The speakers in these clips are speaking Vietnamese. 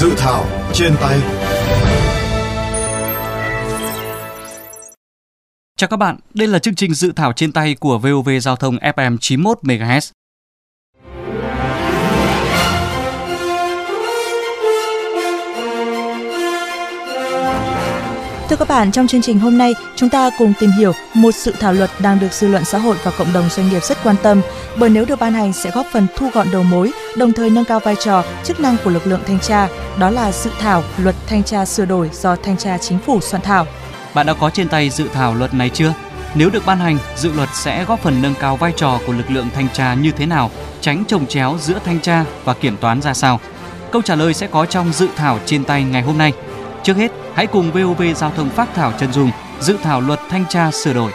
Dự thảo trên tay Chào các bạn, đây là chương trình dự thảo trên tay của VOV Giao thông FM 91 MHz. Thưa các bạn, trong chương trình hôm nay, chúng ta cùng tìm hiểu một sự thảo luật đang được dư luận xã hội và cộng đồng doanh nghiệp rất quan tâm, bởi nếu được ban hành sẽ góp phần thu gọn đầu mối, đồng thời nâng cao vai trò, chức năng của lực lượng thanh tra. Đó là dự thảo luật thanh tra sửa đổi do thanh tra chính phủ soạn thảo. Bạn đã có trên tay dự thảo luật này chưa? Nếu được ban hành, dự luật sẽ góp phần nâng cao vai trò của lực lượng thanh tra như thế nào, tránh trồng chéo giữa thanh tra và kiểm toán ra sao? Câu trả lời sẽ có trong dự thảo trên tay ngày hôm nay. Trước hết, hãy cùng VOV Giao thông phát thảo chân dung dự thảo luật thanh tra sửa đổi.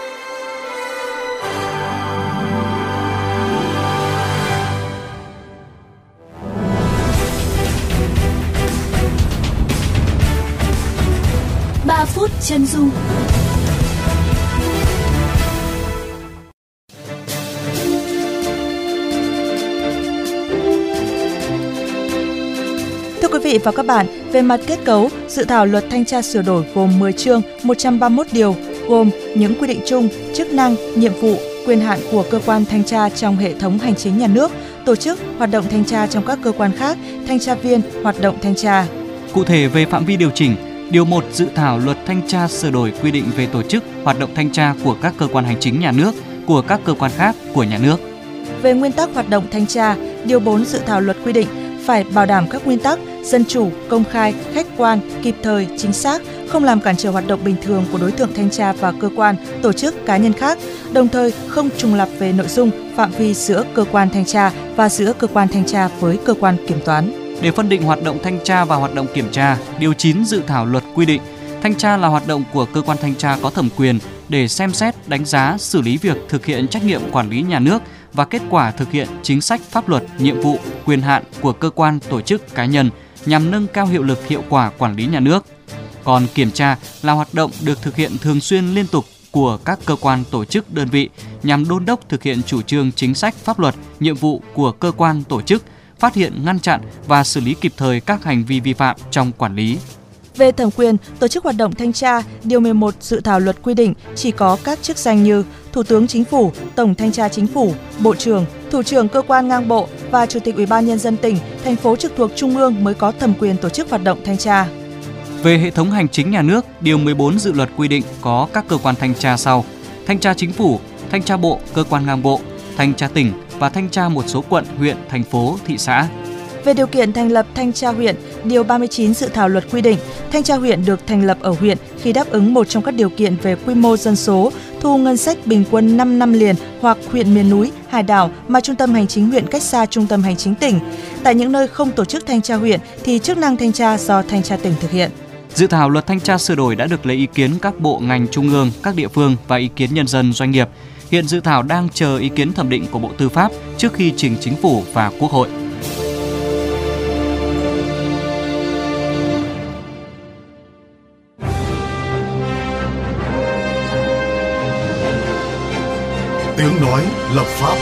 ba phút chân dung vị và các bạn, về mặt kết cấu, dự thảo luật thanh tra sửa đổi gồm 10 chương, 131 điều, gồm những quy định chung, chức năng, nhiệm vụ, quyền hạn của cơ quan thanh tra trong hệ thống hành chính nhà nước, tổ chức hoạt động thanh tra trong các cơ quan khác, thanh tra viên hoạt động thanh tra. Cụ thể về phạm vi điều chỉnh, Điều 1 dự thảo luật thanh tra sửa đổi quy định về tổ chức, hoạt động thanh tra của các cơ quan hành chính nhà nước, của các cơ quan khác của nhà nước. Về nguyên tắc hoạt động thanh tra, Điều 4 dự thảo luật quy định phải bảo đảm các nguyên tắc dân chủ, công khai, khách quan, kịp thời, chính xác, không làm cản trở hoạt động bình thường của đối tượng thanh tra và cơ quan, tổ chức, cá nhân khác, đồng thời không trùng lập về nội dung, phạm vi giữa cơ quan thanh tra và giữa cơ quan thanh tra với cơ quan kiểm toán. Để phân định hoạt động thanh tra và hoạt động kiểm tra, điều 9 dự thảo luật quy định thanh tra là hoạt động của cơ quan thanh tra có thẩm quyền để xem xét, đánh giá, xử lý việc thực hiện trách nhiệm quản lý nhà nước và kết quả thực hiện chính sách pháp luật, nhiệm vụ, quyền hạn của cơ quan, tổ chức, cá nhân nhằm nâng cao hiệu lực hiệu quả quản lý nhà nước. Còn kiểm tra là hoạt động được thực hiện thường xuyên liên tục của các cơ quan tổ chức đơn vị nhằm đôn đốc thực hiện chủ trương chính sách pháp luật, nhiệm vụ của cơ quan tổ chức, phát hiện ngăn chặn và xử lý kịp thời các hành vi vi phạm trong quản lý. Về thẩm quyền, tổ chức hoạt động thanh tra, điều 11 dự thảo luật quy định chỉ có các chức danh như Thủ tướng Chính phủ, Tổng thanh tra Chính phủ, Bộ trưởng, Thủ trưởng cơ quan ngang bộ và Chủ tịch Ủy ban nhân dân tỉnh, thành phố trực thuộc trung ương mới có thẩm quyền tổ chức hoạt động thanh tra. Về hệ thống hành chính nhà nước, điều 14 dự luật quy định có các cơ quan thanh tra sau: Thanh tra Chính phủ, Thanh tra Bộ, cơ quan ngang bộ, Thanh tra tỉnh và thanh tra một số quận, huyện, thành phố, thị xã. Về điều kiện thành lập thanh tra huyện, Điều 39 dự thảo luật quy định, thanh tra huyện được thành lập ở huyện khi đáp ứng một trong các điều kiện về quy mô dân số, thu ngân sách bình quân 5 năm liền hoặc huyện miền núi, hải đảo mà trung tâm hành chính huyện cách xa trung tâm hành chính tỉnh. Tại những nơi không tổ chức thanh tra huyện thì chức năng thanh tra do thanh tra tỉnh thực hiện. Dự thảo luật thanh tra sửa đổi đã được lấy ý kiến các bộ ngành trung ương, các địa phương và ý kiến nhân dân doanh nghiệp. Hiện dự thảo đang chờ ý kiến thẩm định của Bộ Tư pháp trước khi trình chính phủ và Quốc hội. Tiếng nói lập pháp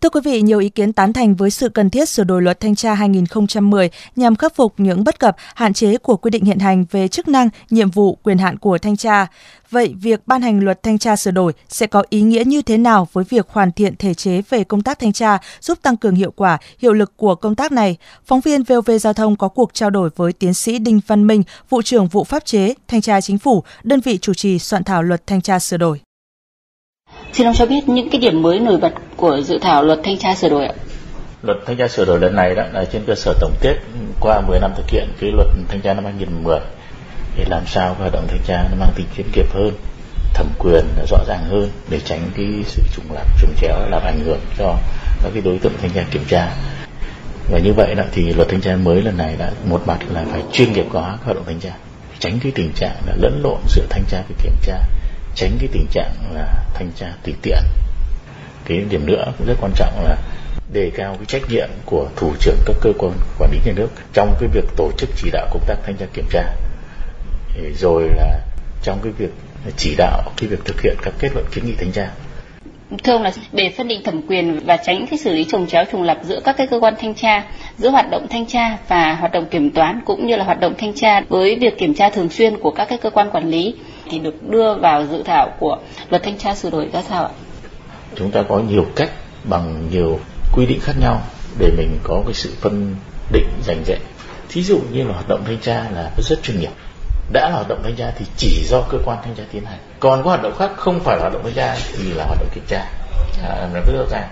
Thưa quý vị, nhiều ý kiến tán thành với sự cần thiết sửa đổi luật thanh tra 2010 nhằm khắc phục những bất cập, hạn chế của quy định hiện hành về chức năng, nhiệm vụ, quyền hạn của thanh tra. Vậy, việc ban hành luật thanh tra sửa đổi sẽ có ý nghĩa như thế nào với việc hoàn thiện thể chế về công tác thanh tra, giúp tăng cường hiệu quả, hiệu lực của công tác này? Phóng viên VOV Giao thông có cuộc trao đổi với tiến sĩ Đinh Văn Minh, vụ trưởng vụ pháp chế, thanh tra chính phủ, đơn vị chủ trì soạn thảo luật thanh tra sửa đổi. Xin ông cho biết những cái điểm mới nổi bật của dự thảo luật thanh tra sửa đổi ạ? Luật thanh tra sửa đổi lần này đó là trên cơ sở tổng kết qua 10 năm thực hiện cái luật thanh tra năm 2010 để làm sao hoạt động thanh tra nó mang tính chuyên nghiệp hơn, thẩm quyền nó rõ ràng hơn để tránh cái sự trùng lặp trùng chéo làm ảnh hưởng cho các cái đối tượng thanh tra kiểm tra. Và như vậy đó thì luật thanh tra mới lần này đã một mặt là phải chuyên nghiệp hóa hoạt động thanh tra, tránh cái tình trạng là lẫn lộn giữa thanh tra với kiểm tra tránh cái tình trạng là thanh tra tùy tiện. Cái điểm nữa cũng rất quan trọng là đề cao cái trách nhiệm của thủ trưởng các cơ quan quản lý nhà nước trong cái việc tổ chức chỉ đạo công tác thanh tra kiểm tra. Rồi là trong cái việc chỉ đạo cái việc thực hiện các kết luận kiến nghị thanh tra. Thưa ông là để phân định thẩm quyền và tránh cái xử lý trồng chéo trùng lập giữa các cái cơ quan thanh tra, giữa hoạt động thanh tra và hoạt động kiểm toán cũng như là hoạt động thanh tra với việc kiểm tra thường xuyên của các cái cơ quan quản lý thì được đưa vào dự thảo của luật thanh tra sửa đổi ra sao ạ? Chúng ta có nhiều cách bằng nhiều quy định khác nhau để mình có cái sự phân định rành rẽ. Thí dụ như là hoạt động thanh tra là rất chuyên nghiệp. Đã là hoạt động thanh tra thì chỉ do cơ quan thanh tra tiến hành. Còn có hoạt động khác không phải là hoạt động thanh tra thì là hoạt động kiểm tra. À, nó rất rõ ràng.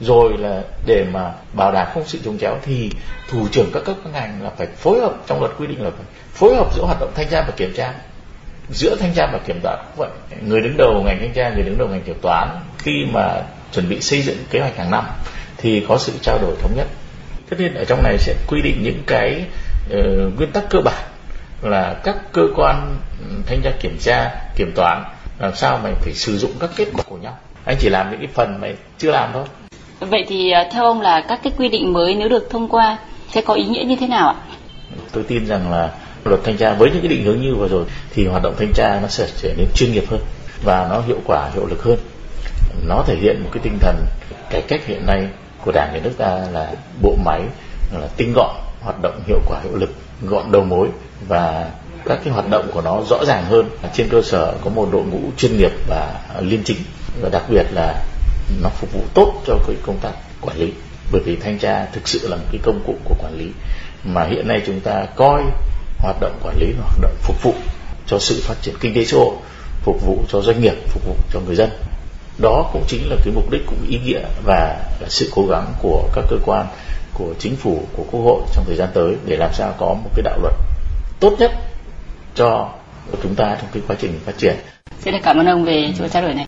Rồi là để mà bảo đảm không sự trồng chéo thì thủ trưởng các cấp các ngành là phải phối hợp trong luật quy định là phải phối hợp giữa hoạt động thanh tra và kiểm tra giữa thanh tra và kiểm toán cũng vậy. Người đứng đầu ngành thanh tra người đứng đầu ngành kiểm toán khi mà chuẩn bị xây dựng kế hoạch hàng năm thì có sự trao đổi thống nhất. Tất nhiên ở trong này sẽ quy định những cái uh, nguyên tắc cơ bản là các cơ quan thanh tra kiểm tra kiểm toán làm sao mày phải sử dụng các kết quả của nhau. Anh chỉ làm những cái phần mày chưa làm thôi. Vậy thì à, theo ông là các cái quy định mới nếu được thông qua sẽ có ý nghĩa như thế nào ạ? Tôi tin rằng là luật thanh tra với những cái định hướng như vừa rồi thì hoạt động thanh tra nó sẽ trở nên chuyên nghiệp hơn và nó hiệu quả, hiệu lực hơn. Nó thể hiện một cái tinh thần cải cách hiện nay của đảng nhà nước ta là bộ máy, là tinh gọn, hoạt động hiệu quả, hiệu lực, gọn đầu mối và các cái hoạt động của nó rõ ràng hơn. Trên cơ sở có một đội ngũ chuyên nghiệp và liêm chính và đặc biệt là nó phục vụ tốt cho cái công tác quản lý. Bởi vì thanh tra thực sự là một cái công cụ của quản lý mà hiện nay chúng ta coi hoạt động quản lý và hoạt động phục vụ cho sự phát triển kinh tế xã hội, phục vụ cho doanh nghiệp, phục vụ cho người dân đó cũng chính là cái mục đích cũng ý nghĩa và là sự cố gắng của các cơ quan, của chính phủ, của quốc hội trong thời gian tới để làm sao có một cái đạo luật tốt nhất cho chúng ta trong cái quá trình phát triển. Xin cảm ơn ông về chỗ trao đổi này.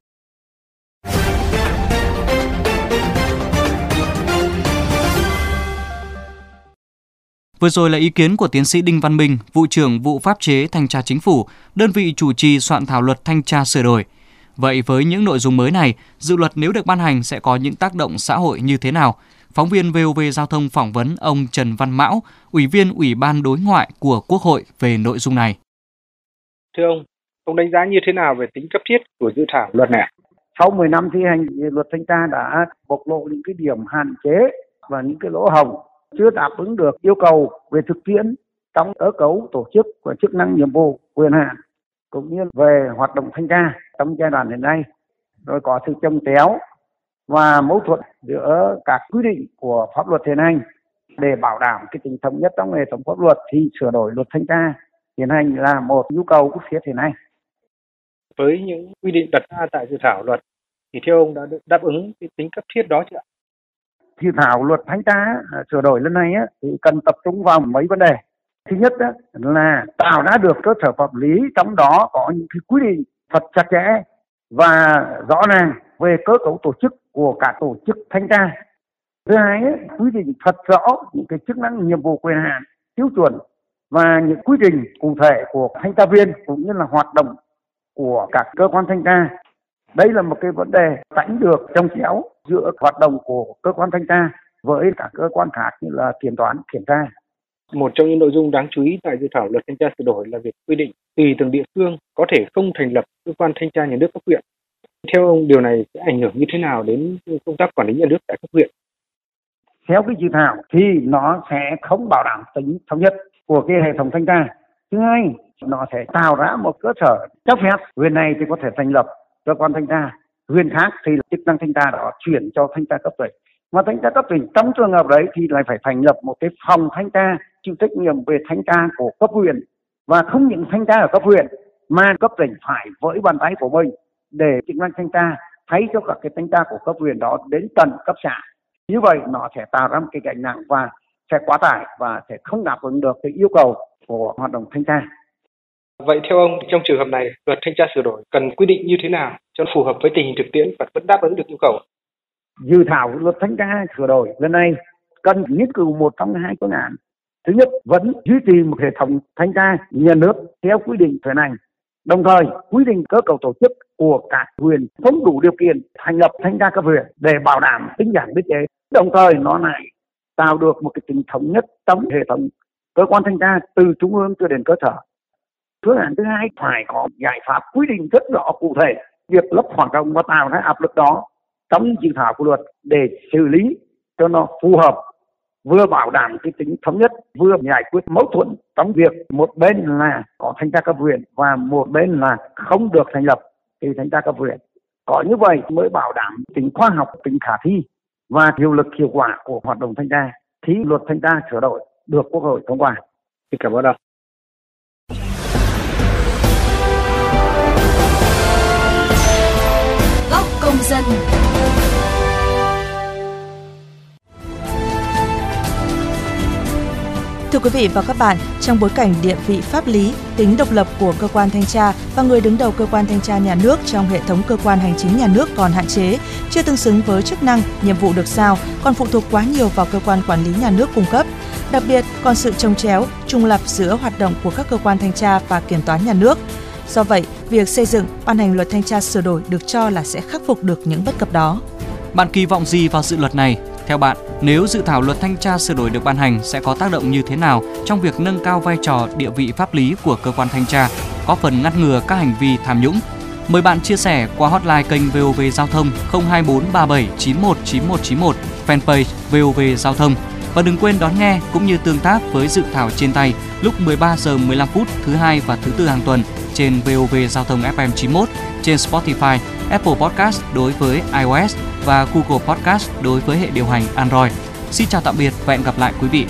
Vừa rồi là ý kiến của tiến sĩ Đinh Văn Minh, vụ trưởng vụ pháp chế thanh tra chính phủ, đơn vị chủ trì soạn thảo luật thanh tra sửa đổi. Vậy với những nội dung mới này, dự luật nếu được ban hành sẽ có những tác động xã hội như thế nào? Phóng viên VOV Giao thông phỏng vấn ông Trần Văn Mão, Ủy viên Ủy ban Đối ngoại của Quốc hội về nội dung này. Thưa ông, ông đánh giá như thế nào về tính cấp thiết của dự thảo luật này? Sau 10 năm thi hành, luật thanh tra đã bộc lộ những cái điểm hạn chế và những cái lỗ hồng chưa đáp ứng được yêu cầu về thực tiễn trong cơ cấu tổ chức và chức năng nhiệm vụ quyền hạn, cũng như về hoạt động thanh tra trong giai đoạn hiện nay rồi có sự chồng chéo và mâu thuẫn giữa các quy định của pháp luật hiện hành để bảo đảm cái tính thống nhất trong hệ thống pháp luật thì sửa đổi luật thanh tra hiện hành là một nhu cầu cấp thiết hiện nay. Với những quy định đặt ra tại dự thảo luật thì theo ông đã đáp ứng cái tính cấp thiết đó chưa ạ? Dự thảo luật thanh tra à, sửa đổi lần này á, thì cần tập trung vào mấy vấn đề. Thứ nhất á, là tạo ra được cơ sở pháp lý trong đó có những cái quy định thật chặt chẽ và rõ ràng về cơ cấu tổ chức của cả tổ chức thanh tra. Thứ hai, quy định thật rõ những cái chức năng nhiệm vụ quyền hạn, tiêu chuẩn và những quy định cụ thể của thanh tra viên cũng như là hoạt động của các cơ quan thanh tra. Đây là một cái vấn đề tránh được trong chéo giữa hoạt động của cơ quan thanh tra với các cơ quan khác như là kiểm toán, kiểm tra. Một trong những nội dung đáng chú ý tại dự thảo luật thanh tra sửa đổi là việc quy định tùy từng địa phương có thể không thành lập cơ quan thanh tra nhà nước cấp huyện theo ông điều này sẽ ảnh hưởng như thế nào đến công tác quản lý nhà nước tại cấp huyện? Theo cái dự thảo thì nó sẽ không bảo đảm tính thống nhất của cái hệ thống thanh tra. Thứ hai, nó sẽ tạo ra một cơ sở chấp phép huyện này thì có thể thành lập cơ quan thanh tra, huyện khác thì chức năng thanh tra đó chuyển cho thanh tra cấp tỉnh. Mà thanh tra cấp tỉnh trong trường hợp đấy thì lại phải thành lập một cái phòng thanh tra chịu trách nhiệm về thanh tra của cấp huyện và không những thanh tra ở cấp huyện, mà cấp tỉnh phải với bàn tay của mình để chức năng thanh tra thay cho các cái thanh tra của cấp huyện đó đến tận cấp xã như vậy nó sẽ tạo ra một cái gánh nặng và sẽ quá tải và sẽ không đáp ứng được cái yêu cầu của hoạt động thanh tra. Vậy theo ông, trong trường hợp này, luật thanh tra sửa đổi cần quy định như thế nào cho phù hợp với tình hình thực tiễn và vẫn đáp ứng được yêu cầu? Dự thảo luật thanh tra sửa đổi lần này cần nghiên cứu một trong hai phương án. Thứ nhất, vẫn duy trì một hệ thống thanh tra nhà nước theo quy định hiện hành Đồng thời, quy định cơ cấu tổ chức của các huyện không đủ điều kiện thành lập thanh tra cấp huyện để bảo đảm tinh giản biên chế. Đồng thời, nó lại tạo được một cái tính thống nhất trong hệ thống cơ quan thanh tra từ trung ương cho đến cơ sở. Phương án thứ hai, phải có giải pháp quy định rất rõ cụ thể. Việc lấp khoảng trống và tạo ra áp lực đó trong dự thảo của luật để xử lý cho nó phù hợp, vừa bảo đảm cái tính thống nhất, vừa giải quyết mâu thuẫn trong việc một bên là có thanh tra cấp huyện và một bên là không được thành lập thì thanh tra cấp huyện. Có như vậy mới bảo đảm tính khoa học, tính khả thi và hiệu lực hiệu quả của hoạt động thanh tra thì luật thanh tra sửa đổi được quốc hội thông qua. Xin cảm ơn ông. Dân Thưa quý vị và các bạn, trong bối cảnh địa vị pháp lý, tính độc lập của cơ quan thanh tra và người đứng đầu cơ quan thanh tra nhà nước trong hệ thống cơ quan hành chính nhà nước còn hạn chế, chưa tương xứng với chức năng, nhiệm vụ được giao, còn phụ thuộc quá nhiều vào cơ quan quản lý nhà nước cung cấp. Đặc biệt, còn sự trồng chéo, trùng lập giữa hoạt động của các cơ quan thanh tra và kiểm toán nhà nước. Do vậy, việc xây dựng, ban hành luật thanh tra sửa đổi được cho là sẽ khắc phục được những bất cập đó. Bạn kỳ vọng gì vào dự luật này? Theo bạn, nếu dự thảo luật thanh tra sửa đổi được ban hành sẽ có tác động như thế nào trong việc nâng cao vai trò địa vị pháp lý của cơ quan thanh tra, có phần ngăn ngừa các hành vi tham nhũng? Mời bạn chia sẻ qua hotline kênh VOV Giao thông 02437 919191, fanpage VOV Giao thông và đừng quên đón nghe cũng như tương tác với dự thảo trên tay lúc 13 giờ 15 phút thứ hai và thứ tư hàng tuần trên VOV Giao thông FM 91, trên Spotify, Apple Podcast đối với iOS và Google Podcast đối với hệ điều hành Android. Xin chào tạm biệt và hẹn gặp lại quý vị